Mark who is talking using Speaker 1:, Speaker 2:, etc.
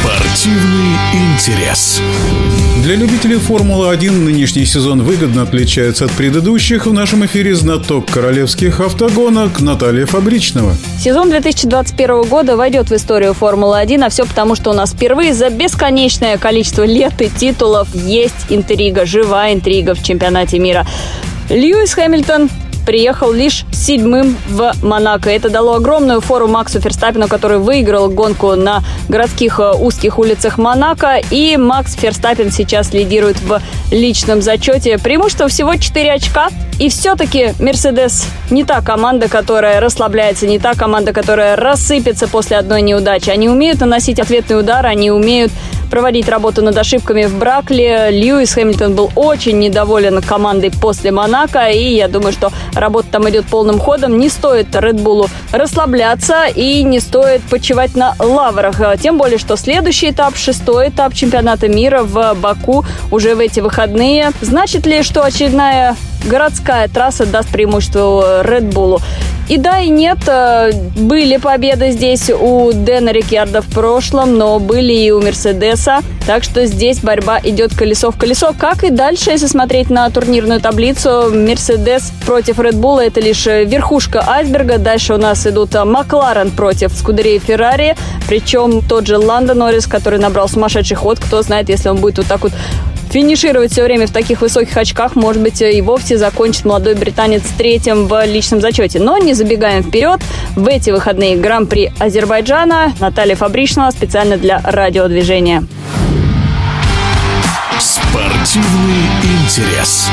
Speaker 1: Спортивный интерес.
Speaker 2: Для любителей Формулы-1 нынешний сезон выгодно отличается от предыдущих. В нашем эфире знаток королевских автогонок Наталья Фабричного.
Speaker 3: Сезон 2021 года войдет в историю Формулы-1, а все потому, что у нас впервые за бесконечное количество лет и титулов есть интрига, живая интрига в чемпионате мира. Льюис Хэмилтон приехал лишь седьмым в Монако. Это дало огромную фору Максу Ферстаппину, который выиграл гонку на городских э, узких улицах Монако. И Макс Ферстаппин сейчас лидирует в личном зачете. Преимущество всего 4 очка. И все-таки Мерседес не та команда, которая расслабляется, не та команда, которая рассыпется после одной неудачи. Они умеют наносить ответный удар, они умеют проводить работу над ошибками в Бракле. Льюис Хэмилтон был очень недоволен командой после Монако, и я думаю, что работа там идет полным ходом. Не стоит Редбулу расслабляться и не стоит почивать на лаврах. Тем более, что следующий этап, шестой этап чемпионата мира в Баку уже в эти выходные. Значит ли, что очередная городская трасса даст преимущество Bull. И да, и нет. Э, были победы здесь у Дэна Рикьярда в прошлом, но были и у Мерседеса. Так что здесь борьба идет колесо в колесо. Как и дальше, если смотреть на турнирную таблицу, Мерседес против Bull это лишь верхушка айсберга. Дальше у нас идут Макларен против Скудерии Феррари. Причем тот же Ландо Норрис, который набрал сумасшедший ход. Кто знает, если он будет вот так вот финишировать все время в таких высоких очках, может быть, и вовсе закончит молодой британец третьим в личном зачете. Но не забегаем вперед. В эти выходные Гран-при Азербайджана Наталья Фабричного специально для радиодвижения.
Speaker 1: Спортивный интерес.